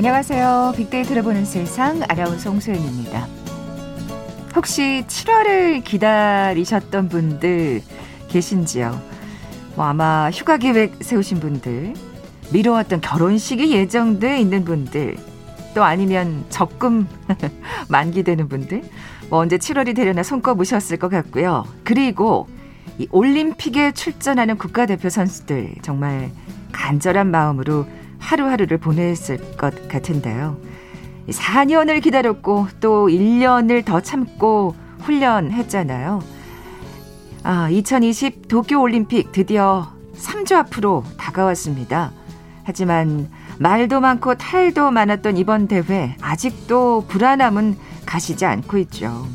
안녕하세요. 빅데이터를 보는 세상 아나운서 홍소연입니다. 혹시 7월을 기다리셨던 분들 계신지요? 뭐 아마 휴가 계획 세우신 분들, 미뤄왔던 결혼식이 예정돼 있는 분들, 또 아니면 적금 만기되는 분들, 뭐 언제 7월이 되려나 손꼽으셨을 것 같고요. 그리고 이 올림픽에 출전하는 국가대표 선수들 정말 간절한 마음으로 하루하루를 보냈을 것 같은데요. 4년을 기다렸고 또 1년을 더 참고 훈련했잖아요. 아, 2020 도쿄 올림픽 드디어 3주 앞으로 다가왔습니다. 하지만 말도 많고 탈도 많았던 이번 대회 아직도 불안함은 가시지 않고 있죠.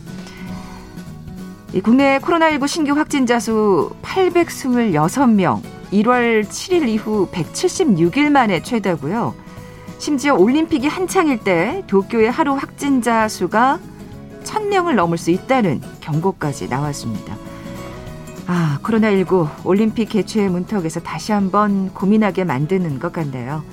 국내 코로나19 신규 확진자 수 826명, 1월 7일 이후 176일 만에 최다고요. 심지어 올림픽이 한창일 때 도쿄의 하루 확진자 수가 1000명을 넘을 수 있다는 경고까지 나왔습니다. 아, 코로나19 올림픽 개최 문턱에서 다시 한번 고민하게 만드는 것 같네요.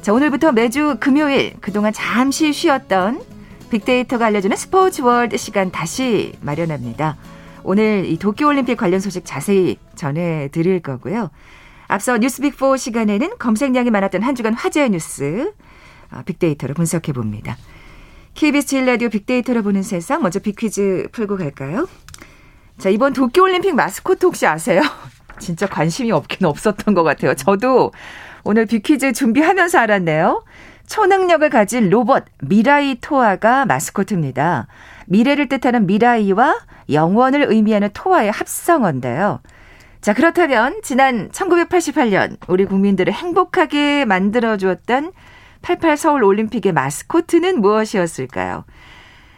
자, 오늘부터 매주 금요일 그동안 잠시 쉬었던 빅데이터가 알려주는 스포츠 월드 시간 다시 마련합니다. 오늘 이 도쿄올림픽 관련 소식 자세히 전해드릴 거고요. 앞서 뉴스빅4 시간에는 검색량이 많았던 한 주간 화제의 뉴스 어, 빅데이터로 분석해 봅니다. KBS 제일 라디오 빅데이터로 보는 세상 먼저 빅퀴즈 풀고 갈까요? 자 이번 도쿄올림픽 마스코트 혹시 아세요? 진짜 관심이 없긴 없었던 것 같아요. 저도 오늘 빅퀴즈 준비하면서 알았네요. 초능력을 가진 로봇 미라이토와가 마스코트입니다. 미래를 뜻하는 미라이와 영원을 의미하는 토아의 합성어인데요. 자, 그렇다면 지난 1988년 우리 국민들을 행복하게 만들어 주었던 88 서울 올림픽의 마스코트는 무엇이었을까요?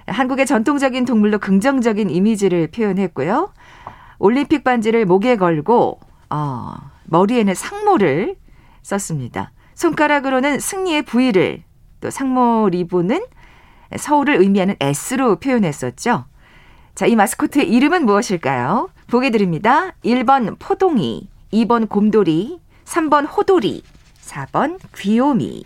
한국의 전통적인 동물로 긍정적인 이미지를 표현했고요. 올림픽 반지를 목에 걸고 어, 머리에는 상모를 썼습니다. 손가락으로는 승리의 V를 또 상모 리본은 서울을 의미하는 S로 표현했었죠. 자, 이 마스코트의 이름은 무엇일까요? 보게 드립니다. 1번 포동이, 2번 곰돌이, 3번 호돌이, 4번 귀요미.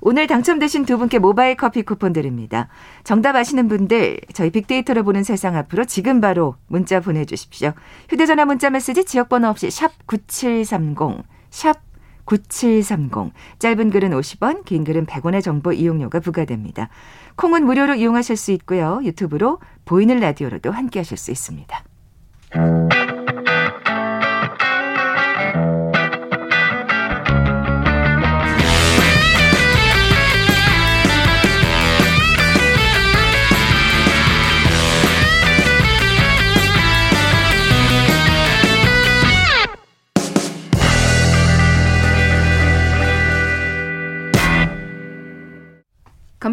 오늘 당첨되신 두 분께 모바일 커피 쿠폰 드립니다. 정답 아시는 분들 저희 빅데이터로 보는 세상 앞으로 지금 바로 문자 보내주십시오. 휴대전화 문자 메시지 지역번호 없이 샵 9730, 샵 9730. 짧은 글은 50원, 긴 글은 100원의 정보 이용료가 부과됩니다. 콩은 무료로 이용하실 수 있고요. 유튜브로 보이는 라디오로도 함께 하실 수 있습니다.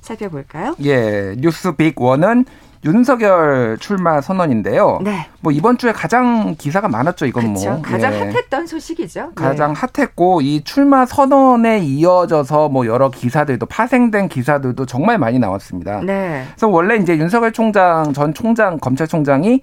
살펴볼까요? 예, 뉴스 빅 원은 윤석열 출마 선언인데요. 네. 뭐 이번 주에 가장 기사가 많았죠. 이건 그쵸, 뭐 가장 예. 핫했던 소식이죠. 가장 네. 핫했고 이 출마 선언에 이어져서 뭐 여러 기사들도 파생된 기사들도 정말 많이 나왔습니다. 네. 그래서 원래 이제 윤석열 총장 전 총장 검찰총장이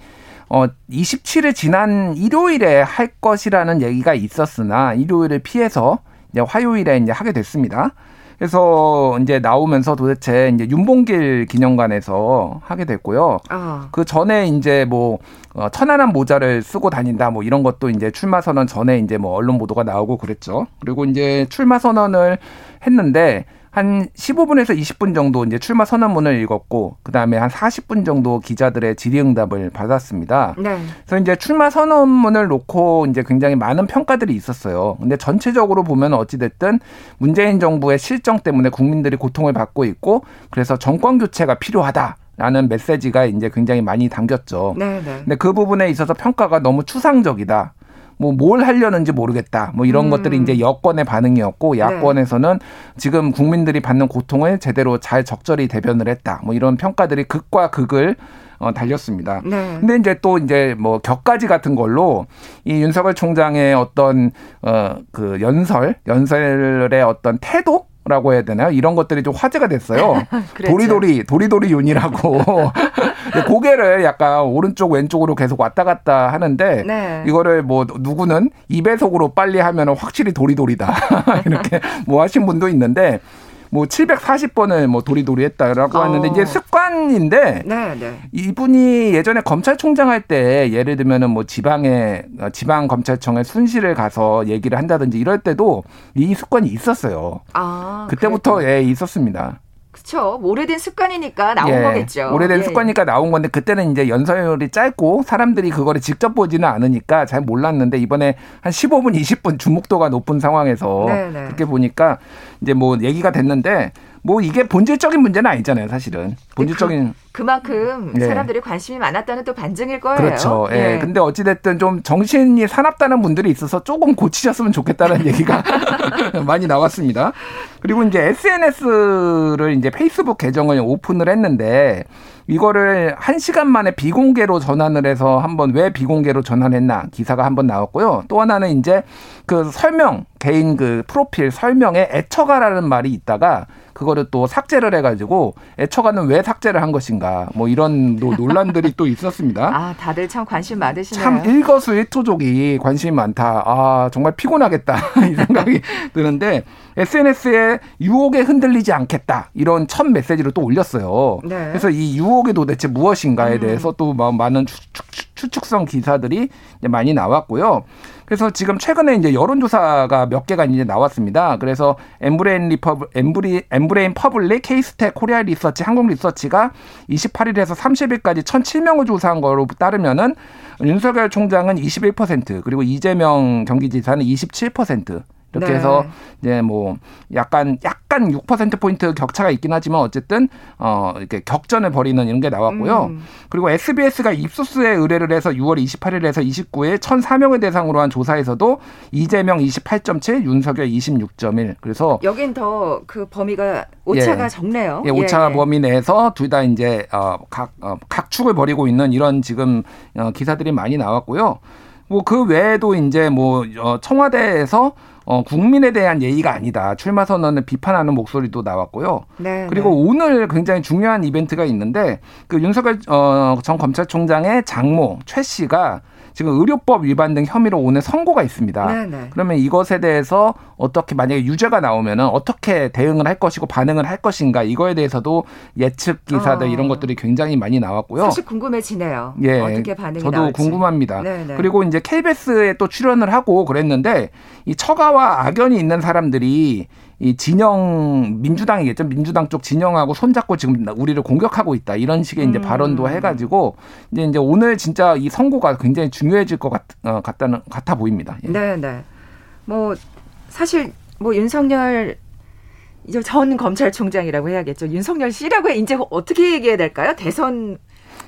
어 27일 지난 일요일에 할 것이라는 얘기가 있었으나 일요일을 피해서 이제 화요일에 이제 하게 됐습니다. 그래서 이제 나오면서 도대체 이제 윤봉길 기념관에서 하게 됐고요. 어. 그 전에 이제 뭐 어, 천안함 모자를 쓰고 다닌다 뭐 이런 것도 이제 출마 선언 전에 이제 뭐 언론 보도가 나오고 그랬죠. 그리고 이제 출마 선언을 했는데 한 15분에서 20분 정도 이제 출마 선언문을 읽었고 그다음에 한 40분 정도 기자들의 질의응답을 받았습니다. 네. 그래서 이제 출마 선언문을 놓고 이제 굉장히 많은 평가들이 있었어요. 근데 전체적으로 보면 어찌 됐든 문재인 정부의 실정 때문에 국민들이 고통을 받고 있고 그래서 정권 교체가 필요하다. 라는 메시지가 이제 굉장히 많이 담겼죠. 네, 네. 근데 그 부분에 있어서 평가가 너무 추상적이다. 뭐 뭘 하려는지 모르겠다. 뭐 이런 음. 것들이 이제 여권의 반응이었고 야권에서는 네. 지금 국민들이 받는 고통을 제대로 잘 적절히 대변을 했다. 뭐 이런 평가들이 극과 극을 어, 달렸습니다. 네. 근데 이제 또 이제 뭐 격가지 같은 걸로 이 윤석열 총장의 어떤 어 그 연설, 연설의 어떤 태도 라고 해야 되나요? 이런 것들이 좀 화제가 됐어요. 도리도리 도리도리 윤이라고 고개를 약간 오른쪽 왼쪽으로 계속 왔다 갔다 하는데 네. 이거를 뭐 누구는 2배속으로 빨리 하면 확실히 도리도리다 이렇게 뭐 하신 분도 있는데 뭐 740번을 뭐 도리도리 했다라고 어. 하는데 이제 습관인데 네, 네. 이분이 예전에 검찰총장 할 때 예를 들면은 뭐 지방에 지방 검찰청에 순실을 가서 얘기를 한다든지 이럴 때도 이 습관이 있었어요. 아, 그때부터 그랬구나. 예 있었습니다. 그렇죠. 오래된 습관이니까 나온 예, 거겠죠. 오래된 예. 습관이니까 나온 건데 그때는 이제 연설이 짧고 사람들이 그거를 직접 보지는 않으니까 잘 몰랐는데 이번에 한 15분, 20분 주목도가 높은 상황에서 네네. 네. 그렇게 보니까 이제 뭐 얘기가 됐는데 뭐 이게 본질적인 문제는 아니잖아요, 사실은. 본질적인 그, 만큼 네. 사람들이 관심이 많았다는 또 반증일 거예요. 그렇죠. 예. 네. 근데 어찌 됐든 좀 정신이 사납다는 분들이 있어서 조금 고치셨으면 좋겠다는 얘기가 많이 나왔습니다. 그리고 이제 SNS를 이제 페이스북 계정을 오픈을 했는데 이거를 한 시간 만에 비공개로 전환을 해서 한번 왜 비공개로 전환했나 기사가 한번 나왔고요. 또 하나는 이제 그 설명 개인 그 프로필 설명에 애처가라는 말이 있다가 그거를 또 삭제를 해가지고 애처가는 왜 삭제를 한 것인가 뭐 이런 논란들이 또 있었습니다. 아 다들 참 관심 많으시네요. 참 일거수일투족이 관심이 많다. 아 정말 피곤하겠다 이 생각이 드는데 SNS에 유혹에 흔들리지 않겠다 이런 첫 메시지를 또 올렸어요. 네. 그래서 이 유혹이 도대체 무엇인가에 음. 대해서 또 많은 추측성 기사들이 많이 나왔고요. 그래서 지금 최근에 이제 여론조사가 몇 개가 이제 나왔습니다. 그래서 엠브레인 리퍼블, 엠브리, 엠브레인 퍼블릭, 케이스탯, 코리아 리서치, 한국 리서치가 28일에서 30일까지 1,007명을 조사한 거로 따르면은 윤석열 총장은 21% 그리고 이재명 경기지사는 27% 이렇게 네. 해서 이제 뭐 약간 약간 6% 포인트 격차가 있긴 하지만 어쨌든 어 이렇게 격전을 벌이는 이런 게 나왔고요. 음. 그리고 SBS가 입소스에 의뢰를 해서 6월 28일에서 29일 1,004명을 대상으로 한 조사에서도 이재명 28.7, 윤석열 26.1. 그래서 여긴 더 그 범위가 오차가 예. 적네요. 예, 오차 예. 범위 내에서 둘 다 이제 어각 어, 각축을 벌이고 있는 이런 지금 어, 기사들이 많이 나왔고요. 뭐 그 외에도 이제 뭐 어, 청와대에서 어, 국민에 대한 예의가 아니다. 출마 선언을 비판하는 목소리도 나왔고요. 네, 그리고 네. 오늘 굉장히 중요한 이벤트가 있는데 그 윤석열 어, 전 검찰총장의 장모 최 씨가 지금 의료법 위반 등 혐의로 오늘 선고가 있습니다. 네네. 네. 그러면 이것에 대해서 어떻게 만약에 유죄가 나오면은 어떻게 대응을 할 것이고 반응을 할 것인가 이거에 대해서도 예측 기사들 어. 이런 것들이 굉장히 많이 나왔고요. 사실 궁금해지네요. 예, 어떻게 반응이 저도 나올지. 궁금합니다. 네네. 네. 그리고 이제 KBS에 또 출연을 하고 그랬는데 이 처가와 악연이 있는 사람들이 이 진영 민주당이겠죠. 민주당 쪽 진영하고 손잡고 지금 우리를 공격하고 있다. 이런 식의 이제 음. 발언도 해가지고 이제 이제 오늘 진짜 이 선고가 굉장히 중요해질 것 같, 어, 같다는 같아 보입니다. 예. 네, 네. 뭐 사실 뭐 윤석열 이제 전 검찰총장이라고 해야겠죠. 윤석열 씨라고 이제 어떻게 얘기해야 될까요? 대선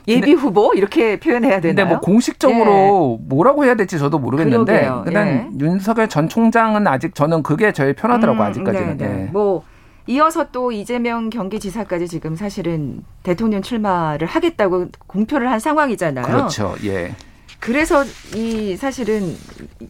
예비 후보 이렇게 표현해야 되나요? 근데 뭐 공식적으로 예. 뭐라고 해야 될지 저도 모르겠는데 일단 예. 윤석열 전 총장은 아직 저는 그게 제일 편하더라고 음, 아직까지는. 네, 네. 예. 뭐 이어서 또 이재명 경기지사까지 지금 사실은 대통령 출마를 하겠다고 공표를 한 상황이잖아요. 그렇죠. 예. 그래서 이 사실은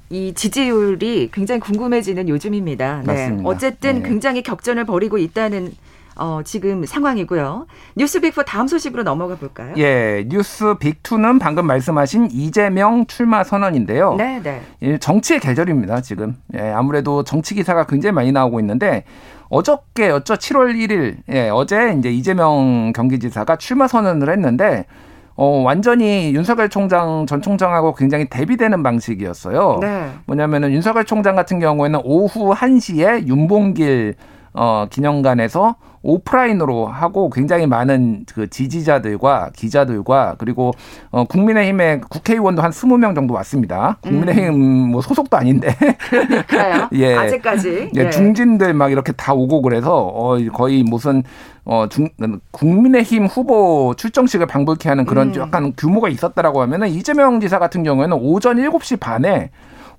이 지지율이 굉장히 궁금해지는 요즘입니다. 네. 맞습니다. 어쨌든 네. 굉장히 격전을 벌이고 있다는 어, 지금 상황이고요. 뉴스 빅4 다음 소식으로 넘어가 볼까요? 예, 뉴스 빅2는 방금 말씀하신 이재명 출마 선언인데요. 네, 네. 예, 정치의 계절입니다, 지금. 예, 아무래도 정치 기사가 굉장히 많이 나오고 있는데 어저께였죠. 7월 1일. 예, 어제 이제 이재명 경기지사가 출마 선언을 했는데 어, 완전히 윤석열 총장 전 총장하고 굉장히 대비되는 방식이었어요. 네. 뭐냐면은 윤석열 총장 같은 경우에는 오후 1시에 윤봉길 어, 기념관에서 오프라인으로 하고 굉장히 많은 그 지지자들과 기자들과 그리고 어 국민의힘의 국회의원도 한 스무 명 정도 왔습니다. 국민의힘 음. 뭐 소속도 아닌데. 그러니까요. 예. 아직까지. 예. 예. 중진들 막 이렇게 다 오고 그래서 어 거의 무슨 어, 중, 국민의힘 후보 출정식을 방불케 하는 그런 음. 약간 규모가 있었다라고 하면은 이재명 지사 같은 경우에는 오전 7시 반에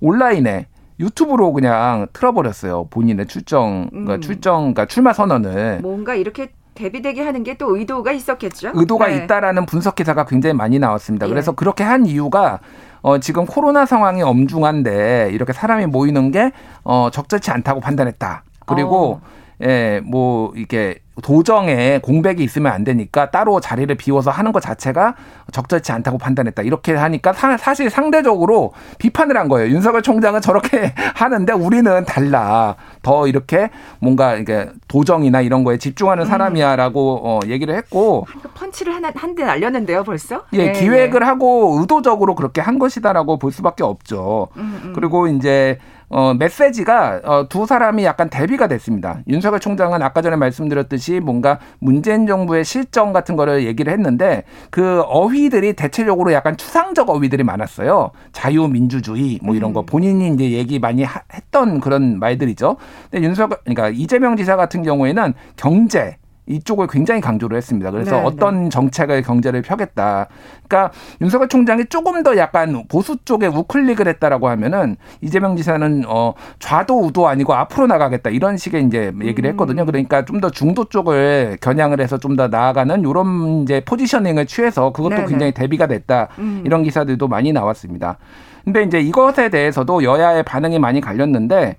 온라인에 유튜브로 그냥 틀어버렸어요. 본인의 출정, 그러니까 음. 출정, 그러니까 출마 선언을. 뭔가 이렇게 대비되게 하는 게 또 의도가 있었겠죠. 의도가 네. 있다라는 분석 기사가 굉장히 많이 나왔습니다. 예. 그래서 그렇게 한 이유가 어, 지금 코로나 상황이 엄중한데 이렇게 사람이 모이는 게 어, 적절치 않다고 판단했다. 그리고 어. 예, 뭐 이게 도정에 공백이 있으면 안 되니까 따로 자리를 비워서 하는 것 자체가 적절치 않다고 판단했다. 이렇게 하니까 사, 실 상대적으로 비판을 한 거예요. 윤석열 총장은 저렇게 하는데 우리는 달라. 더 이렇게 뭔가 이게 도정이나 이런 거에 집중하는 음. 사람이야라고 어, 얘기를 했고 펀치를 하나 한 대 날렸는데요, 벌써? 예, 네, 기획을 네. 하고 의도적으로 그렇게 한 것이다라고 볼 수밖에 없죠. 음, 음. 그리고 이제 어, 메시지가 어, 두 사람이 약간 대비가 됐습니다. 윤석열 총장은 아까 전에 말씀드렸듯이 뭔가 문재인 정부의 실정 같은 거를 얘기를 했는데 그 어휘들이 대체적으로 약간 추상적 어휘들이 많았어요. 자유민주주의 뭐 이런 거 음. 본인이 이제 얘기 많이 하, 했던 그런 말들이죠. 근데 윤석열 그러니까 이재명 지사 같은 경우에는 경제 이쪽을 굉장히 강조를 했습니다. 그래서 네, 어떤 네. 정책을 경제를 펴겠다. 그러니까 윤석열 총장이 조금 더 약간 보수 쪽에 우클릭을 했다라고 하면은 이재명 지사는 어 좌도 우도 아니고 앞으로 나가겠다 이런 식의 이제 얘기를 음. 했거든요. 그러니까 좀 더 중도 쪽을 겨냥을 해서 좀 더 나아가는 이런 이제 포지셔닝을 취해서 그것도 네, 네. 굉장히 대비가 됐다. 음. 이런 기사들도 많이 나왔습니다. 근데 이제 이것에 대해서도 여야의 반응이 많이 갈렸는데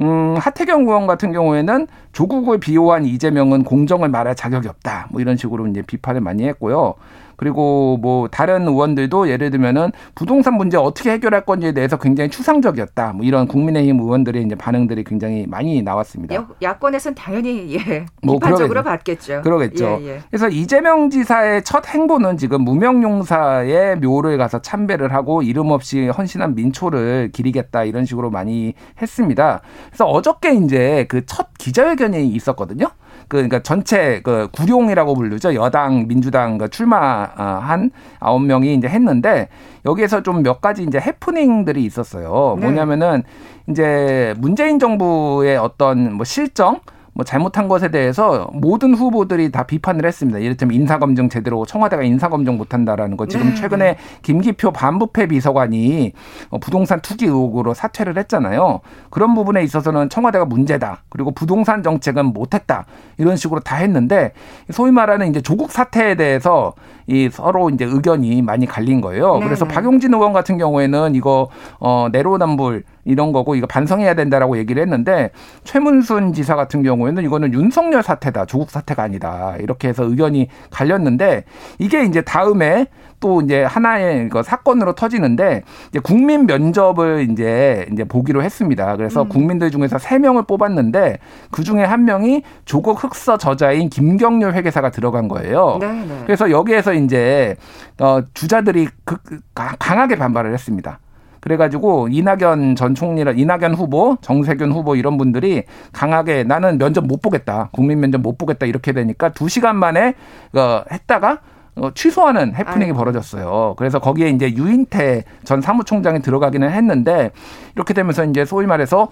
음, 하태경 의원 같은 경우에는 조국을 비호한 이재명은 공정을 말할 자격이 없다. 뭐 이런 식으로 이제 비판을 많이 했고요. 그리고 뭐 다른 의원들도 예를 들면은 부동산 문제 어떻게 해결할 건지에 대해서 굉장히 추상적이었다. 뭐 이런 국민의힘 의원들의 이제 반응들이 굉장히 많이 나왔습니다. 야, 야권에서는 당연히 예. 뭐 비판적으로 받겠죠. 그러겠죠. 예, 예. 그래서 이재명 지사의 첫 행보는 지금 무명용사의 묘를 가서 참배를 하고 이름 없이 헌신한 민초를 기리겠다 이런 식으로 많이 했습니다. 그래서 어저께 이제 그 첫 기자회견이 있었거든요. 그 그러니까 전체 그 구룡이라고 불리죠. 여당 민주당 그 출마한 아홉 명이 이제 했는데 여기에서 좀 몇 가지 이제 해프닝들이 있었어요. 네. 뭐냐면은 이제 문재인 정부의 어떤 뭐 실정 뭐 잘못한 것에 대해서 모든 후보들이 다 비판을 했습니다. 이를테면 인사검증 제대로 청와대가 인사검증 못한다라는 거 지금 네. 최근에 김기표 반부패 비서관이 어, 부동산 투기 의혹으로 사퇴를 했잖아요. 그런 부분에 있어서는 청와대가 문제다. 그리고 부동산 정책은 못했다. 이런 식으로 다 했는데 소위 말하는 이제 조국 사태에 대해서 이 서로 이제 의견이 많이 갈린 거예요. 네. 그래서 박용진 의원 같은 경우에는 이거 어 내로남불 이런 거고 이거 반성해야 된다라고 얘기를 했는데 최문순 지사 같은 경우에는 이거는 윤석열 사태다 조국 사태가 아니다 이렇게 해서 의견이 갈렸는데 이게 이제 다음에 또 이제 하나의 그 사건으로 터지는데 이제 국민 면접을 이제 이제 보기로 했습니다. 그래서 음. 국민들 중에서 세 명을 뽑았는데 그 중에 한 명이 조국 흑서 저자인 김경률 회계사가 들어간 거예요. 네네. 네. 그래서 여기에서 이제 어 주자들이 그, 강하게 반발을 했습니다. 그래가지고 이낙연 전 총리라 이낙연 후보, 정세균 후보 이런 분들이 강하게 나는 면접 못 보겠다, 국민 면접 못 보겠다 이렇게 되니까 두 시간 만에 어, 했다가 어, 취소하는 해프닝이 아유. 벌어졌어요. 그래서 거기에 이제 유인태 전 사무총장이 들어가기는 했는데 이렇게 되면서 이제 소위 말해서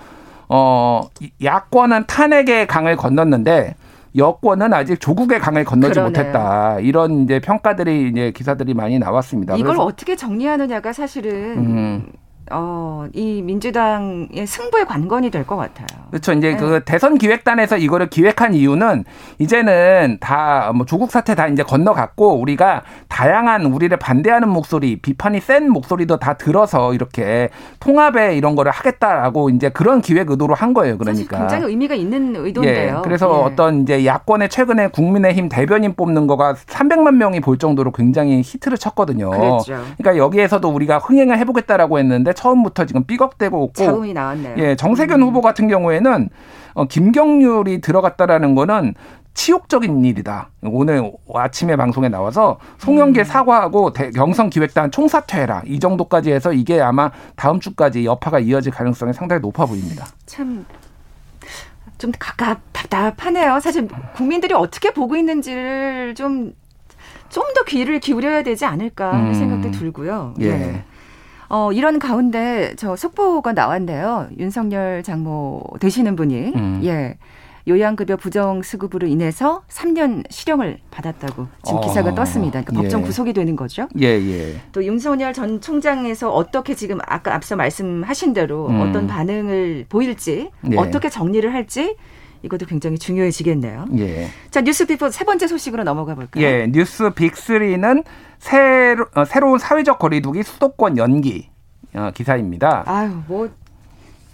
어 야권은 탄핵의 강을 건넜는데 여권은 아직 조국의 강을 건너지 그러네요. 못했다. 이런 이제 평가들이 이제 기사들이 많이 나왔습니다. 이걸 어떻게 정리하느냐가 사실은 음. 어, 이 민주당의 승부에 관건이 될 것 같아요. 그렇죠. 이제 네. 그 대선 기획단에서 이거를 기획한 이유는 이제는 다 뭐 조국 사태 다 이제 건너갔고 우리가 다양한 우리를 반대하는 목소리, 비판이 센 목소리도 다 들어서 이렇게 통합에 이런 거를 하겠다라고 이제 그런 기획 의도로 한 거예요. 그러니까. 굉장히 의미가 있는 의도인데요. 예, 그래서 예. 어떤 이제 야권의 최근에 국민의힘 대변인 뽑는 거가 300만 명이 볼 정도로 굉장히 히트를 쳤거든요. 그렇죠. 그러니까 여기에서도 우리가 흥행을 해보겠다라고 했는데 처음부터 지금 삐걱대고 있고 자음이 나왔네요. 예, 정세균 음. 후보 같은 경우에는 어, 김경률이 들어갔다라는 거는 치욕적인 일이다. 오늘 아침에 방송에 나와서 송영길 음. 사과하고 경선 기획단 총사퇴해라. 이 정도까지 해서 이게 아마 다음 주까지 여파가 이어질 가능성이 상당히 높아 보입니다. 참. 좀 가깝 답답하네요. 사실 국민들이 어떻게 보고 있는지를 좀 좀 더 귀를 기울여야 되지 않을까 하는 음. 생각도 들고요. 예. 네. 어, 이런 가운데 저 속보가 나왔는데요. 윤석열 장모 되시는 분이 음. 예. 요양급여 부정 수급으로 인해서 3년 실형을 받았다고 지금 기사가 어, 떴습니다. 그러니까 예. 법정 구속이 되는 거죠. 예, 예. 또 윤석열 전 총장에서 어떻게 지금 아까 앞서 말씀하신 대로 음. 어떤 반응을 보일지 예. 어떻게 정리를 할지 이것도 굉장히 중요해지겠네요. 예. 자, 뉴스피포 세 번째 소식으로 넘어가 볼까요? 예, 뉴스 빅3는 새로, 어, 새로운 사회적 거리두기 수도권 연기 어, 기사입니다. 아유, 뭐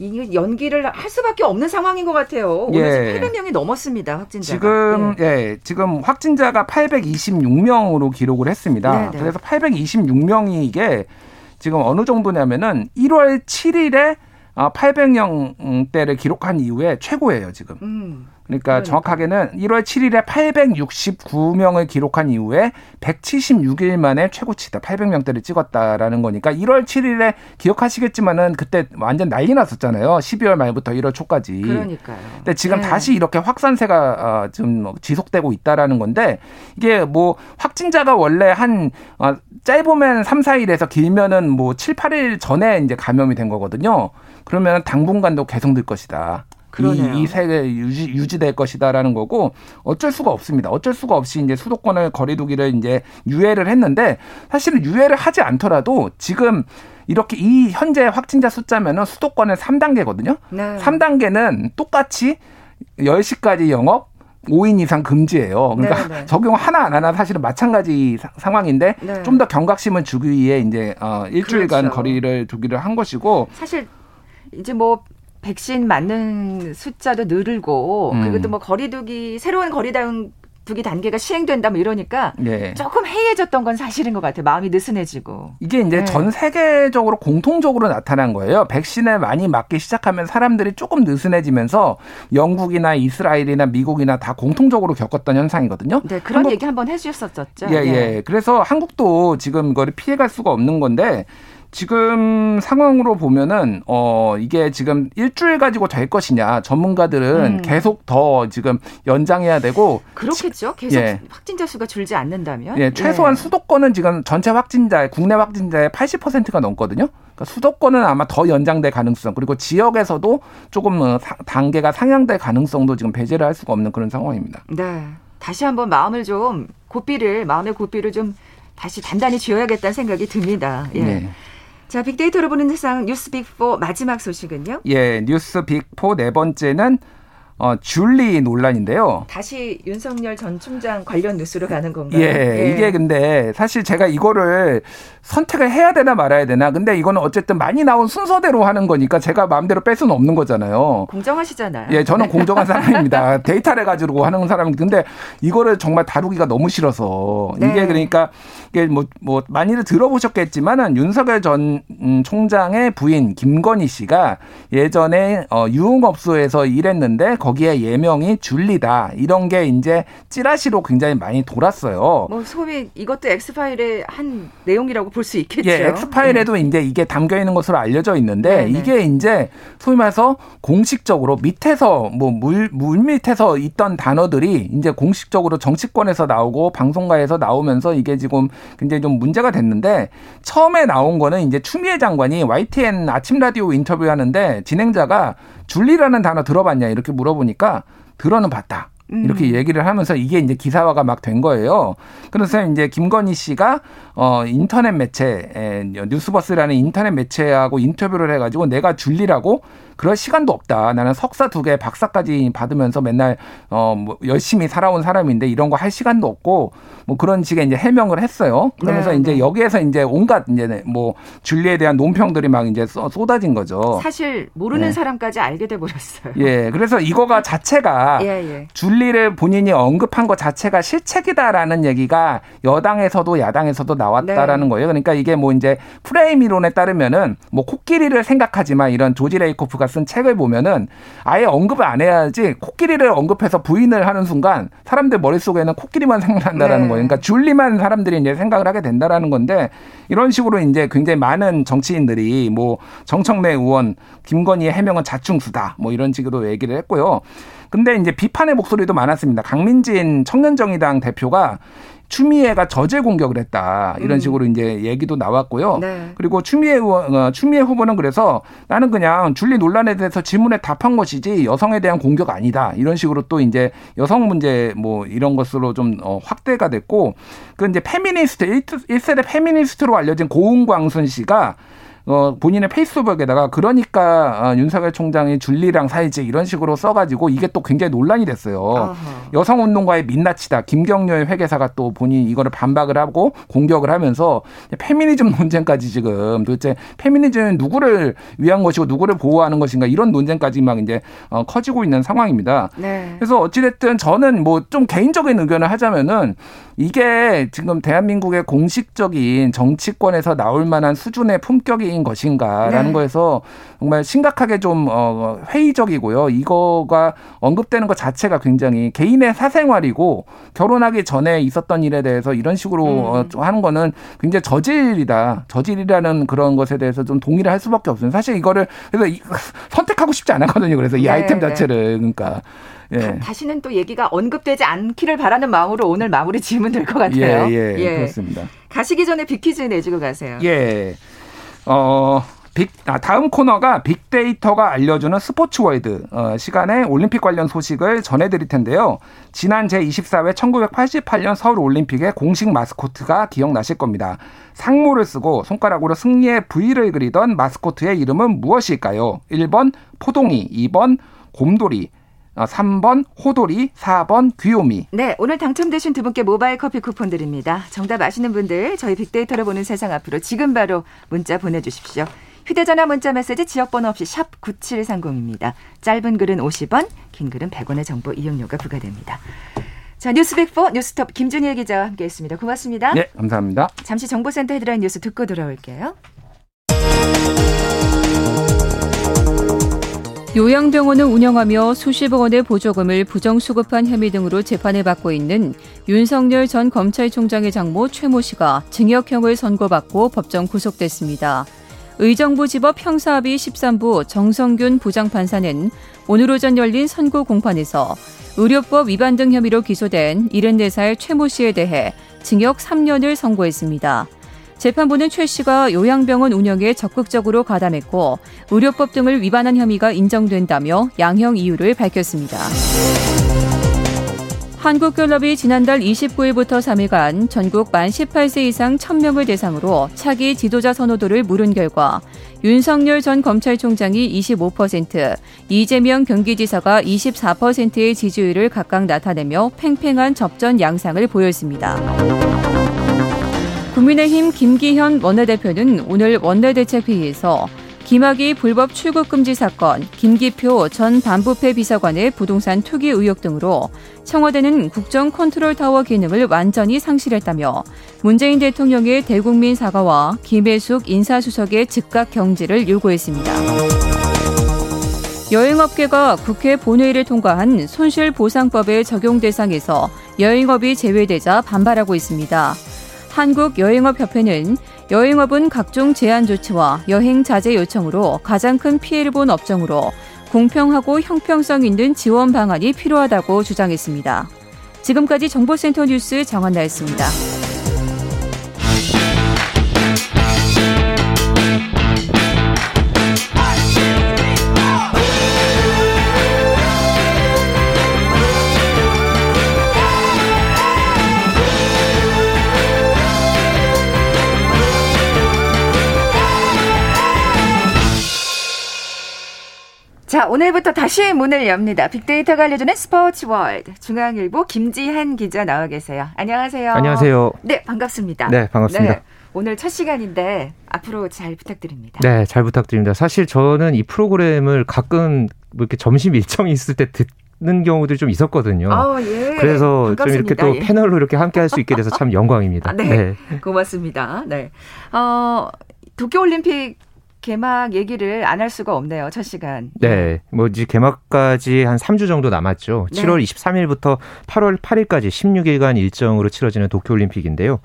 이 연기를 할 수밖에 없는 상황인 것 같아요. 오늘 예. 800명이 넘었습니다. 확진자가. 지금 예. 예. 지금 확진자가 826명으로 기록을 했습니다. 네네. 네. 그래서 826명이 이게 지금 어느 정도냐면은 1월 7일에 800명대를 기록한 이후에 최고예요, 지금. 음. 그러니까, 그러니까 정확하게는 1월 7일에 869명을 기록한 이후에 176일 만에 최고치다. 800명대를 찍었다라는 거니까 1월 7일에 기억하시겠지만은 그때 완전 난리 났었잖아요. 12월 말부터 1월 초까지. 그러니까요. 근데 지금 네. 다시 이렇게 확산세가 어, 지금 지속되고 있다라는 건데 이게 뭐 확진자가 원래 한 어, 짧으면 3, 4일에서 길면은 뭐 7, 8일 전에 이제 감염이 된 거거든요. 그러면 당분간도 계속될 것이다. 그러네요. 이, 이 세계 유지, 유지될 것이다라는 거고 어쩔 수가 없습니다. 어쩔 수가 없이 이제 수도권을 거리두기를 이제 유예를 했는데 사실은 유예를 하지 않더라도 지금 이렇게 이 현재 확진자 숫자면은 수도권은 3단계거든요. 네. 3단계는 똑같이 10시까지 영업, 5인 이상 금지예요. 그러니까 네네. 네. 적용 하나 안 하나 사실은 마찬가지 상황인데 네. 좀더 경각심을 주기 위해 이제 어 일주일간 그렇죠. 거리를 두기를 한 것이고 사실 이제 뭐 백신 맞는 숫자도 늘고 음. 그리고 또뭐 거리두기 새로운 거리다운 두기 단계가 시행된다 뭐 이러니까 네. 조금 해이해졌던 건 사실인 것 같아요. 마음이 느슨해지고. 이게 이제 네. 전 세계적으로 공통적으로 나타난 거예요. 백신을 많이 맞기 시작하면 사람들이 조금 느슨해지면서 영국이나 이스라엘이나 미국이나 다 공통적으로 겪었던 현상이거든요. 네, 그런 한국, 얘기 한번 해주셨었죠. 예, 예. 예. 그래서 한국도 지금 이거를 피해갈 수가 없는 건데 지금 상황으로 보면은 어 이게 지금 일주일 가지고 될 것이냐 전문가들은 음. 계속 더 지금 연장해야 되고 그렇겠죠. 계속 예. 확진자 수가 줄지 않는다면 예, 최소한 예. 수도권은 지금 전체 확진자의 국내 확진자의 80%가 넘거든요. 그러니까 수도권은 아마 더 연장될 가능성 그리고 지역에서도 조금 어, 단계가 상향될 가능성도 지금 배제를 할 수가 없는 그런 상황입니다. 네. 다시 한번 마음을 좀 고삐를 마음의 고삐를 좀 다시 단단히 쥐어야겠다는 생각이 듭니다. 예. 네. 자, 빅데이터로 보는 세상 뉴스 빅4 마지막 소식은요? 예, 뉴스 빅4 네 번째는 어, 줄리 논란인데요. 다시 윤석열 전 총장 관련 뉴스로 가는 건가요? 예, 예, 이게 근데 사실 제가 이거를 선택을 해야 되나 말아야 되나. 근데 이거는 어쨌든 많이 나온 순서대로 하는 거니까 제가 마음대로 뺄 수는 없는 거잖아요. 공정하시잖아요. 예, 저는 공정한 사람입니다. 데이터를 가지고 하는 사람인데 근데 이거를 정말 다루기가 너무 싫어서 네. 이게 그러니까 이게 뭐, 뭐 많이들 들어보셨겠지만은 윤석열 전 음, 총장의 부인 김건희 씨가 예전에 어, 유흥업소에서 일했는데 거기 에 예명이 줄리다 이런 게 이제 찌라시로 굉장히 많이 돌았어요. 뭐 소위 이것도 엑스파일의 한 내용이라고 볼 수 있겠죠. 예, 엑스파일에도 네. 이제 이게 담겨 있는 것으로 알려져 있는데 네네. 네. 이게 이제 소위 말해서 공식적으로 밑에서 뭐물물 밑에서 있던 단어들이 이제 공식적으로 정치권에서 나오고 방송가에서 나오면서 이게 지금 굉장히 좀 문제가 됐는데 처음에 나온 거는 이제 추미애 장관이 YTN 아침 라디오 인터뷰하는데 진행자가 줄리라는 단어 들어봤냐 이렇게 물어보니까 들어는 봤다. 이렇게 음. 얘기를 하면서 이게 이제 기사화가 막 된 거예요. 그래서 이제 김건희 씨가 어 인터넷 매체 뉴스버스라는 인터넷 매체하고 인터뷰를 해가지고 내가 줄리라고 그럴 시간도 없다. 나는 석사 두 개, 박사까지 받으면서 맨날 어뭐 열심히 살아온 사람인데 이런 거 할 시간도 없고 뭐 그런 식의 이제 해명을 했어요. 그러면서 네, 이제 네. 여기에서 이제 온갖 이제 뭐 줄리에 대한 논평들이 막 이제 쏟아진 거죠. 사실 모르는 네. 사람까지 알게 돼 버렸어요. 예. 그래서 이거가 자체가 예, 예. 줄리 를 본인이 언급한 것 자체가 실책이다라는 얘기가 여당에서도 야당에서도 나왔다라는 네. 거예요. 그러니까 이게 뭐 이제 프레임 이론에 따르면은 뭐 코끼리를 생각하지 마 이런 조지 레이코프가 쓴 책을 보면은 아예 언급을 안 해야지 코끼리를 언급해서 부인을 하는 순간 사람들 머릿속에는 코끼리만 생각난다라는 네. 거예요. 그러니까 줄리만 사람들이 이제 생각을 하게 된다라는 건데 이런 식으로 이제 굉장히 많은 정치인들이 뭐 정청래 의원, 김건희의 해명은 자충수다 뭐 이런 식으로 얘기를 했고요. 근데 이제 비판의 목소리도 많았습니다. 강민진 청년정의당 대표가 추미애가 저질 공격을 했다 이런 음. 식으로 이제 얘기도 나왔고요. 네. 그리고 추미애 의원, 어, 추미애 후보는 그래서 나는 그냥 줄리 논란에 대해서 질문에 답한 것이지 여성에 대한 공격 아니다 이런 식으로 또 이제 여성 문제 뭐 이런 것으로 좀 어, 확대가 됐고 그 이제 페미니스트 1세대 페미니스트로 알려진 고은광순 씨가 어, 본인의 페이스북에다가 그러니까 어, 윤석열 총장이 줄리랑 살지 이런 식으로 써가지고 이게 또 굉장히 논란이 됐어요. 여성운동가의 민낯이다. 김경율 회계사가 또 본인 이거를 반박을 하고 공격을 하면서 페미니즘 논쟁까지 지금 도대체 페미니즘은 누구를 위한 것이고 누구를 보호하는 것인가 이런 논쟁까지 막 이제 어, 커지고 있는 상황입니다. 네. 그래서 어찌됐든 저는 뭐 좀 개인적인 의견을 하자면은 이게 지금 대한민국의 공식적인 정치권에서 나올 만한 수준의 품격인 것인가라는 네. 거에서 정말 심각하게 좀 어, 회의적이고요. 이거가 언급되는 것 자체가 굉장히 개인의 사생활이고 결혼하기 전에 있었던 일에 대해서 이런 식으로 음. 어, 하는 거는 굉장히 저질이다. 저질이라는 그런 것에 대해서 좀 동의를 할 수밖에 없어요. 사실 이거를 그래서 이, 선택하고 싶지 않았거든요. 그래서 이 네, 아이템 네. 자체를 그러니까 예. 다 시는 또 얘기가 언급되지 않기를 바라는 마음으로 오늘 마무리 지으면 될 것 같아요. 예, 예, 예, 그렇습니다. 가시기 전에 빅퀴즈 내주고 가세요. 예. 어, 빅, 아, 다음 코너가 빅데이터가 알려주는 스포츠 월드 어, 시간에 올림픽 관련 소식을 전해드릴 텐데요. 지난 제24회 1988년 서울 올림픽의 공식 마스코트가 기억나실 겁니다. 상모를 쓰고 손가락으로 승리의 V를 그리던 마스코트의 이름은 무엇일까요? 1번 포동이, 2번 곰돌이, 3번 어, 호돌이, 4번 귀요미. 네, 오늘 당첨되신 두 분께 모바일 커피 쿠폰 드립니다. 정답 아시는 분들 저희 빅데이터로 보는 세상 앞으로 지금 바로 문자 보내주십시오. 휴대전화 문자 메시지 지역번호 없이 샵 9730입니다. 짧은 글은 50원, 긴 글은 100원의 정보 이용료가 부과됩니다. 자, 뉴스백포 뉴스톱 김준일 기자와 함께했습니다. 고맙습니다. 네, 감사합니다. 잠시 정보센터 헤드라인 뉴스 듣고 돌아올게요. 요양병원을 운영하며 수십억 원의 보조금을 부정수급한 혐의 등으로 재판을 받고 있는 윤석열 전 검찰총장의 장모 최모 씨가 징역형을 선고받고 법정 구속됐습니다. 의정부 지법 형사합의 13부 정성균 부장판사는 오늘 오전 열린 선고 공판에서 의료법 위반 등 혐의로 기소된 74살 최모 씨에 대해 징역 3년을 선고했습니다. 재판부는 최 씨가 요양병원 운영에 적극적으로 가담했고 의료법 등을 위반한 혐의가 인정된다며 양형 이유를 밝혔습니다. 한국갤럽이 지난달 29일부터 3일간 전국 만 18세 이상 1000명을 대상으로 차기 지도자 선호도를 물은 결과 윤석열 전 검찰총장이 25%, 이재명 경기지사가 24%의 지지율을 각각 나타내며 팽팽한 접전 양상을 보였습니다. 국민의힘 김기현 원내대표는 오늘 원내대책회의에서 김학의 불법 출국 금지 사건, 김기표 전 반부패 비서관의 부동산 투기 의혹 등으로 청와대는 국정 컨트롤 타워 기능을 완전히 상실했다며 문재인 대통령의 대국민 사과와 김혜숙 인사수석의 즉각 경질을 요구했습니다. 여행업계가 국회 본회의를 통과한 손실보상법의 적용 대상에서 여행업이 제외되자 반발하고 있습니다. 한국여행업협회는 여행업은 각종 제한 조치와 여행 자제 요청으로 가장 큰 피해를 본 업종으로 공평하고 형평성 있는 지원 방안이 필요하다고 주장했습니다. 지금까지 정보센터 뉴스 정한나였습니다. 자, 오늘부터 다시 문을 엽니다. 빅데이터가 알려주는 스포츠 월드. 중앙일보 김지한 기자 나와 계세요. 안녕하세요. 안녕하세요. 네, 반갑습니다. 네, 반갑습니다. 네, 오늘 첫 시간인데 앞으로 잘 부탁드립니다. 네, 잘 부탁드립니다. 사실 저는 이 프로그램을 가끔 뭐 이렇게 점심 일정이 있을 때 듣, 는 경우들이 좀 있었거든요. 아, 예. 그래서 반갑습니다. 좀 이렇게 또 예. 패널로 이렇게 함께 할 수 있게 돼서 참 영광입니다. 아, 네. 네. 고맙습니다. 네. 어, 도쿄올림픽 개막 얘기를 안 할 수가 없네요. 첫 시간. 네. 뭐 이제 개막까지 한 3주 정도 남았죠. 네. 7월 23일부터 8월 8일까지 16일간 일정으로 치러지는 도쿄 올림픽인데요.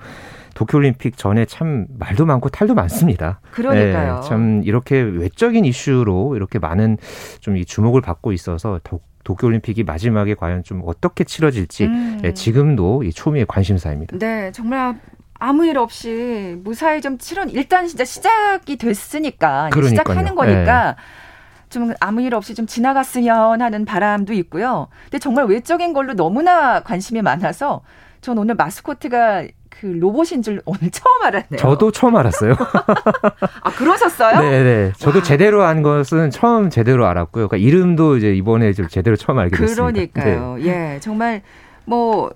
도쿄올림픽 전에 참 말도 많고 탈도 많습니다. 그러니까요. 네, 참 이렇게 외적인 이슈로 이렇게 많은 좀 이 주목을 받고 있어서 더욱 도쿄올림픽이 마지막에 과연 좀 어떻게 치러질지 음. 예, 지금도 이 초미의 관심사입니다. 네, 정말 아무 일 없이 무사히 좀 치러 일단 진짜 시작이 됐으니까 그러니까요. 시작하는 거니까 네. 좀 아무 일 없이 좀 지나갔으면 하는 바람도 있고요. 근데 정말 외적인 걸로 너무나 관심이 많아서 전 오늘 마스코트가 그 로봇인 줄 오늘 처음 알았네요. 저도 처음 알았어요. 아 그러셨어요? 네네. 저도 와. 제대로 한 것은 처음 제대로 알았고요. 그러니까 이름도 이제 이번에 제대로 처음 알게 됐습니다. 그러니까요. 네. 예, 정말 뭐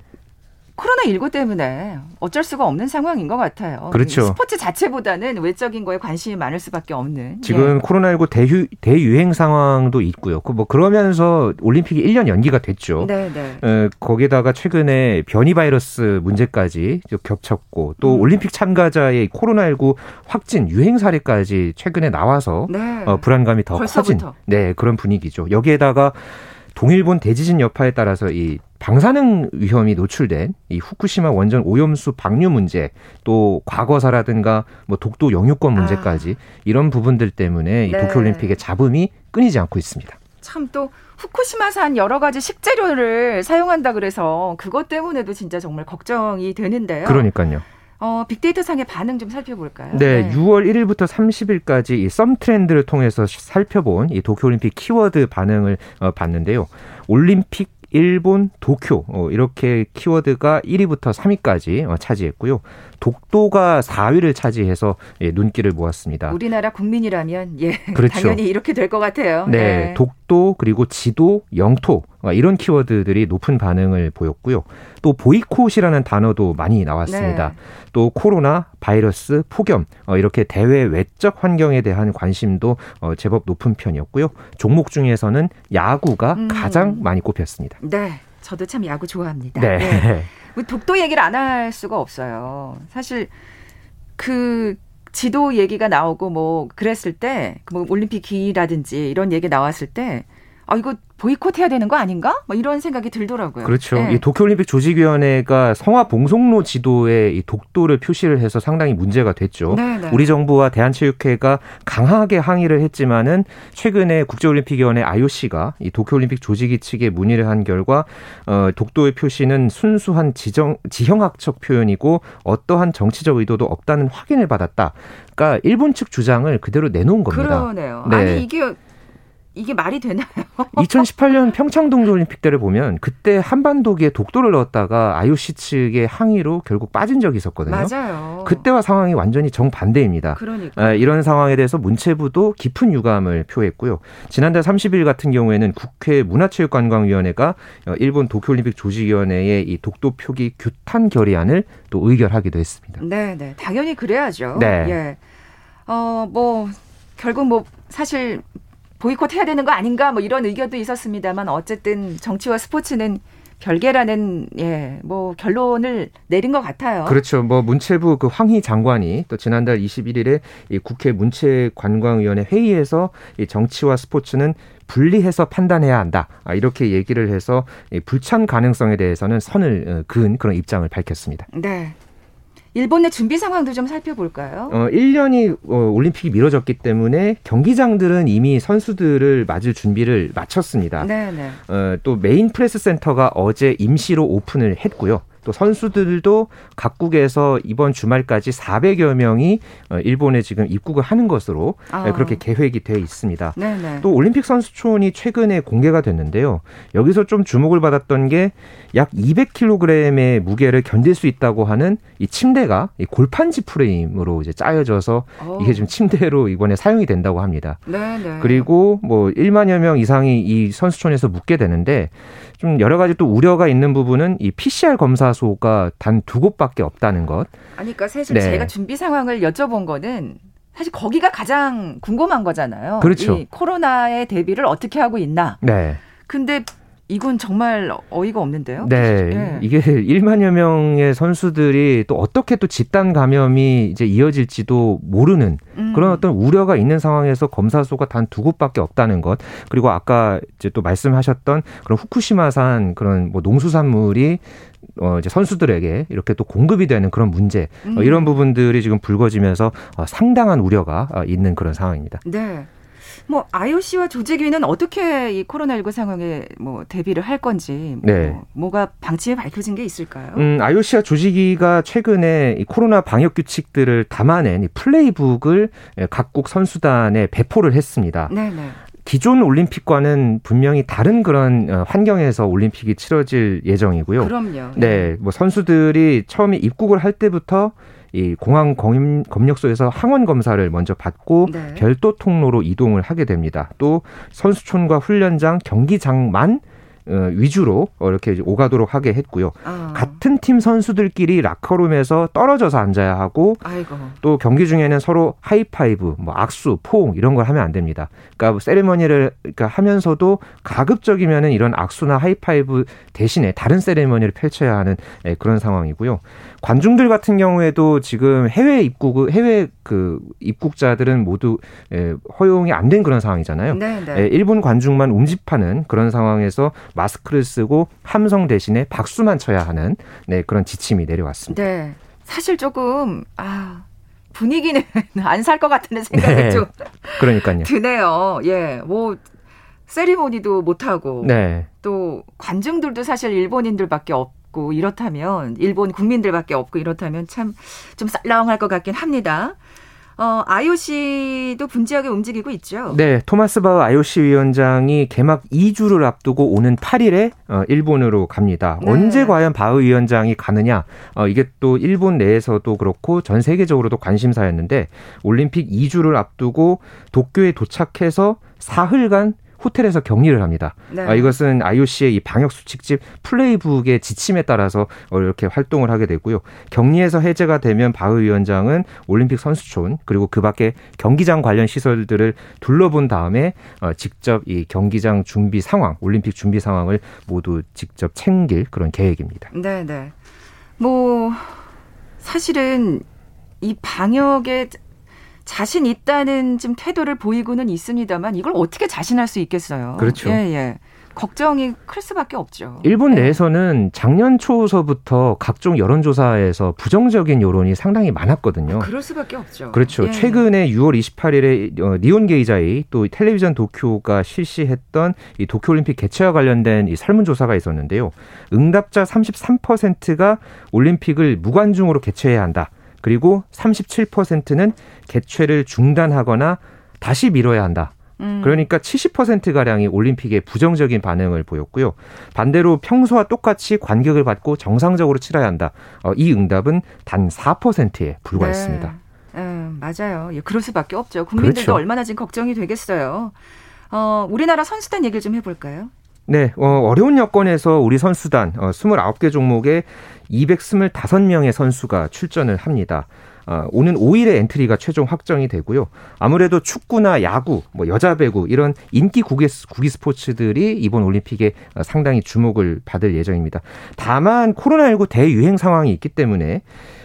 코로나19 때문에 어쩔 수가 없는 상황인 것 같아요. 그렇죠. 스포츠 자체보다는 외적인 거에 관심이 많을 수밖에 없는. 지금 예. 코로나19 대유, 대유행 상황도 있고요. 그뭐 그러면서 올림픽이 1년 연기가 됐죠. 네, 네. 어, 거기다가 최근에 변이 바이러스 문제까지 겹쳤고 또 음. 올림픽 참가자의 코로나19 확진 유행 사례까지 최근에 나와서 네. 어, 불안감이 더 벌써부터. 커진 네, 그런 분위기죠. 여기에다가 동일본 대지진 여파에 따라서 이 방사능 위험이 노출된 이 후쿠시마 원전 오염수 방류 문제 또 과거사라든가 뭐 독도 영유권 문제까지 아. 이런 부분들 때문에 이 네. 도쿄올림픽의 잡음이 끊이지 않고 있습니다. 참 또 후쿠시마산 여러 가지 식재료를 사용한다 그래서 그것 때문에도 진짜 정말 걱정이 되는데요. 그러니까요. 어, 빅데이터 상의 반응 좀 살펴볼까요? 네, 네. 6월 1일부터 30일까지 이 썸 트렌드를 통해서 살펴본 이 도쿄올림픽 키워드 반응을 어, 봤는데요. 올림픽 일본, 도쿄 어, 이렇게 키워드가 1위부터 3위까지 어, 차지했고요. 독도가 4위를 차지해서 예, 눈길을 모았습니다. 우리나라 국민이라면 예, 그렇죠. 당연히 이렇게 될 것 같아요. 네, 네, 독도 그리고 지도, 영토 어, 이런 키워드들이 높은 반응을 보였고요. 또 보이콧이라는 단어도 많이 나왔습니다. 네. 또 코로나, 바이러스, 폭염 어, 이렇게 대외 외적 환경에 대한 관심도 어, 제법 높은 편이었고요. 종목 중에서는 야구가 음. 가장 많이 꼽혔습니다. 네, 저도 참 야구 좋아합니다. 네. 네. 뭐 독도 얘기를 안 할 수가 없어요. 사실 그 지도 얘기가 나오고 뭐 그랬을 때 뭐 올림픽 기라든지 이런 얘기 나왔을 때 아, 이거 보이콧 해야 되는 거 아닌가? 뭐 이런 생각이 들더라고요. 그렇죠. 네. 이 도쿄올림픽 조직위원회가 성화 봉송로 지도에 이 독도를 표시를 해서 상당히 문제가 됐죠. 네네. 네. 우리 정부와 대한체육회가 강하게 항의를 했지만은 최근에 국제올림픽위원회 IOC가 이 도쿄올림픽 조직위 측에 문의를 한 결과 어, 독도의 표시는 순수한 지정 지형학적 표현이고 어떠한 정치적 의도도 없다는 확인을 받았다. 그러니까 일본 측 주장을 그대로 내놓은 겁니다. 그러네요. 네. 아니 이게 이게 말이 되나요? 2018년 평창 동계올림픽 때를 보면 그때 한반도기에 독도를 넣었다가 IOC 측의 항의로 결국 빠진 적이 있었거든요. 맞아요. 그때와 상황이 완전히 정반대입니다. 그러니까 아, 이런 상황에 대해서 문체부도 깊은 유감을 표했고요. 지난달 30일 같은 경우에는 국회 문화체육관광위원회가 어, 일본 도쿄올림픽 조직위원회의 이 독도 표기 규탄 결의안을 또 의결하기도 했습니다. 네, 네. 당연히 그래야죠. 네. 예. 어, 뭐 결국 뭐 사실 보이콧 해야 되는 거 아닌가 뭐 이런 의견도 있었습니다만 어쨌든 정치와 스포츠는 별개라는 예 뭐 결론을 내린 것 같아요. 그렇죠. 뭐 문체부 그 황희 장관이 또 지난달 21일에 이 국회 문체관광위원회 회의에서 이 정치와 스포츠는 분리해서 판단해야 한다. 아, 이렇게 얘기를 해서 불참 가능성에 대해서는 선을 어, 그은 그런 입장을 밝혔습니다. 네. 일본의 준비 상황도 좀 살펴볼까요? 어, 1년이 어, 올림픽이 미뤄졌기 때문에 경기장들은 이미 선수들을 맞을 준비를 마쳤습니다. 네네. 어, 또 메인 프레스 센터가 어제 임시로 오픈을 했고요. 또 선수들도 각국에서 이번 주말까지 400여 명이 어, 일본에 지금 입국을 하는 것으로 아. 그렇게 계획이 돼 있습니다. 네네. 또 올림픽 선수촌이 최근에 공개가 됐는데요. 여기서 좀 주목을 받았던 게 약 200kg의 무게를 견딜 수 있다고 하는 이 침대가 이 골판지 프레임으로 이제 짜여져서 오. 이게 지금 침대로 이번에 사용이 된다고 합니다. 네네. 그리고 뭐 1만여 명 이상이 이 선수촌에서 묵게 되는데 좀 여러 가지 또 우려가 있는 부분은 이 PCR 검사소가 단 두 곳밖에 없다는 것. 아니, 그러니까 사실 네. 제가 준비 상황을 여쭤본 거는 사실 거기가 가장 궁금한 거잖아요. 그렇죠. 이 코로나의 대비를 어떻게 하고 있나. 네. 근데 이건 정말 어이가 없는데요. 네. 예. 이게 1만여 명의 선수들이 또 어떻게 또 집단 감염이 이제 이어질지도 모르는 음. 그런 어떤 우려가 있는 상황에서 검사소가 단 두 곳밖에 없다는 것. 그리고 아까 이제 또 말씀하셨던 그런 후쿠시마산 그런 뭐 농수산물이 어 이제 선수들에게 이렇게 또 공급이 되는 그런 문제 어, 음. 어, 이런 부분들이 지금 불거지면서 어, 상당한 우려가 어, 있는 그런 상황입니다. 네. 뭐 IOC와 조직위는 어떻게 이 코로나19 상황에 뭐 대비를 할 건지 뭐 네. 뭐가 방침이 밝혀진 게 있을까요? 음, IOC와 조직위가 최근에 이 코로나 방역 규칙들을 담아낸 이 플레이북을 각국 선수단에 배포를 했습니다. 네, 네. 기존 올림픽과는 분명히 다른 그런 어, 환경에서 올림픽이 치러질 예정이고요. 그럼요. 네, 뭐 선수들이 처음에 입국을 할 때부터 이 공항 검역소에서 항원 검사를 먼저 받고 네. 별도 통로로 이동을 하게 됩니다. 또 선수촌과 훈련장, 경기장만 어, 위주로 이렇게 오가도록 하게 했고요. 아. 같은 팀 선수들끼리 라커룸에서 떨어져서 앉아야 하고 아이고. 또 경기 중에는 서로 하이파이브, 뭐 악수, 포옹 이런 걸 하면 안 됩니다. 그러니까 세리머니를 그러니까 하면서도 가급적이면은 이런 악수나 하이파이브 대신에 다른 세리머니를 펼쳐야 하는 네, 그런 상황이고요. 관중들 같은 경우에도 지금 해외 입국 해외 그 입국자들은 모두 예, 허용이 안 된 그런 상황이잖아요. 네, 네. 예, 일본 관중만 운집하는 그런 상황에서 마스크를 쓰고 함성 대신에 박수만 쳐야 하는 네, 그런 지침이 내려왔습니다. 네. 사실 조금 아 분위기는 안 살 것 같은 생각이 네. 좀 그러니까요. 드네요. 예. 뭐 세리머니도 못 하고 네. 또 관중들도 사실 일본인들밖에 없 없고 이렇다면 일본 국민들밖에 없고 이렇다면 참 좀 쌀렁할 것 같긴 합니다. 어, IOC도 분지하게 움직이고 있죠. 네, 토마스 바우 IOC 위원장이 개막 2주를 앞두고 오는 8일에 어, 일본으로 갑니다. 네. 언제 과연 바우 위원장이 가느냐? 어, 이게 또 일본 내에서도 그렇고 전 세계적으로도 관심사였는데 올림픽 2주를 앞두고 도쿄에 도착해서 사흘간 호텔에서 격리를 합니다. 네. 아, 이것은 IOC의 이 방역 수칙집 플레이북의 지침에 따라서 이렇게 활동을 하게 되고요. 격리에서 해제가 되면 바흐 위원장은 올림픽 선수촌 그리고 그 밖에 경기장 관련 시설들을 둘러본 다음에 어, 직접 이 경기장 준비 상황, 올림픽 준비 상황을 모두 직접 챙길 그런 계획입니다. 네, 네. 뭐 사실은 이 방역에 자신 있다는 좀 태도를 보이고는 있습니다만 이걸 어떻게 자신할 수 있겠어요. 그렇죠. 예, 예. 걱정이 클 수밖에 없죠. 일본 네. 내에서는 작년 초서부터 각종 여론조사에서 부정적인 여론이 상당히 많았거든요. 그럴 수밖에 없죠. 그렇죠. 예. 최근에 6월 28일에 어, 니온 게이자이 또 텔레비전 도쿄가 실시했던 이 도쿄올림픽 개최와 관련된 이 설문조사가 있었는데요. 응답자 33%가 올림픽을 무관중으로 개최해야 한다. 그리고 37%는 개최를 중단하거나 다시 미뤄야 한다. 음. 그러니까 70%가량이 올림픽에 부정적인 반응을 보였고요. 반대로 평소와 똑같이 관객을 받고 정상적으로 치러야 한다. 어, 이 응답은 단 4%에 불과했습니다. 네. 음, 맞아요. 예, 그럴 수밖에 없죠. 국민들도 그렇죠. 얼마나 지금 걱정이 되겠어요. 어, 우리나라 선수단 얘기를 좀 해볼까요? 네, 어, 어려운 여건에서 우리 선수단 어, 29개 종목에 225명의 선수가 출전을 합니다. 어, 오는 5일에 엔트리가 최종 확정이 되고요. 아무래도 축구나 야구, 뭐 여자 배구 이런 인기 국기, 국기 스포츠들이 이번 올림픽에 상당히 주목을 받을 예정입니다. 다만 코로나19 대유행 상황이 있기 때문에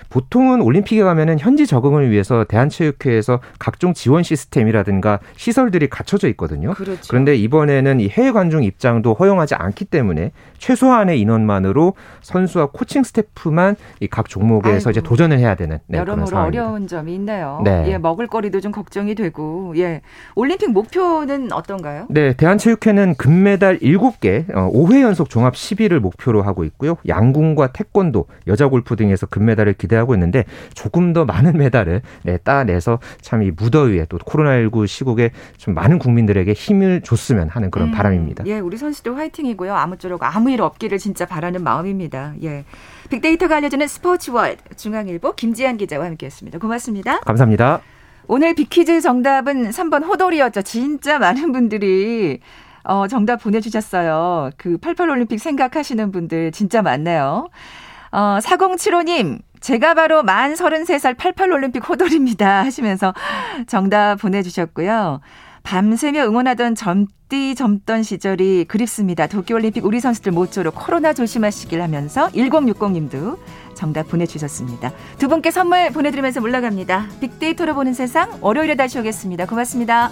보통은 올림픽에 가면은 현지 적응을 위해서 대한체육회에서 각종 지원 시스템이라든가 시설들이 갖춰져 있거든요. 그렇죠. 그런데 이번에는 이 해외 관중 입장도 허용하지 않기 때문에 최소한의 인원만으로 선수와 코칭 스태프만 이 각 종목에서 아이고. 이제 도전을 해야 되는 네, 여러모로 어려운 점이 있네요. 네. 예, 먹을거리도 좀 걱정이 되고 예. 올림픽 목표는 어떤가요? 네, 대한체육회는 금메달 7개, 5회 어, 연속 종합 10위를 목표로 하고 있고요. 양궁과 태권도, 여자 골프 등에서 금메달을 기대 하고 하고 있는데 조금 더 많은 메달을 네, 따내서 참 이 무더위에 또 코로나19 시국에 좀 많은 국민들에게 힘을 줬으면 하는 그런 음, 바람입니다. 예, 우리 선수들 화이팅이고요. 아무쪼록 아무 일 없기를 진짜 바라는 마음입니다. 예. 빅데이터가 알려주는 스포츠월 중앙일보 김지한 기자와 함께했습니다. 고맙습니다. 감사합니다. 오늘 빅퀴즈 정답은 3번 호돌이였죠. 진짜 많은 분들이 어, 정답 보내주셨어요. 그 88올림픽 생각하시는 분들 진짜 많네요. 어, 4075님, 제가 바로 만 33살 88올림픽 호돌입니다. 하시면서 정답 보내주셨고요. 밤새며 응원하던 젊디 젊던 시절이 그립습니다. 도쿄올림픽 우리 선수들 모쪼록 코로나 조심하시길 하면서 1060님도 정답 보내주셨습니다. 두 분께 선물 보내드리면서 물러갑니다. 빅데이터로 보는 세상 월요일에 다시 오겠습니다. 고맙습니다.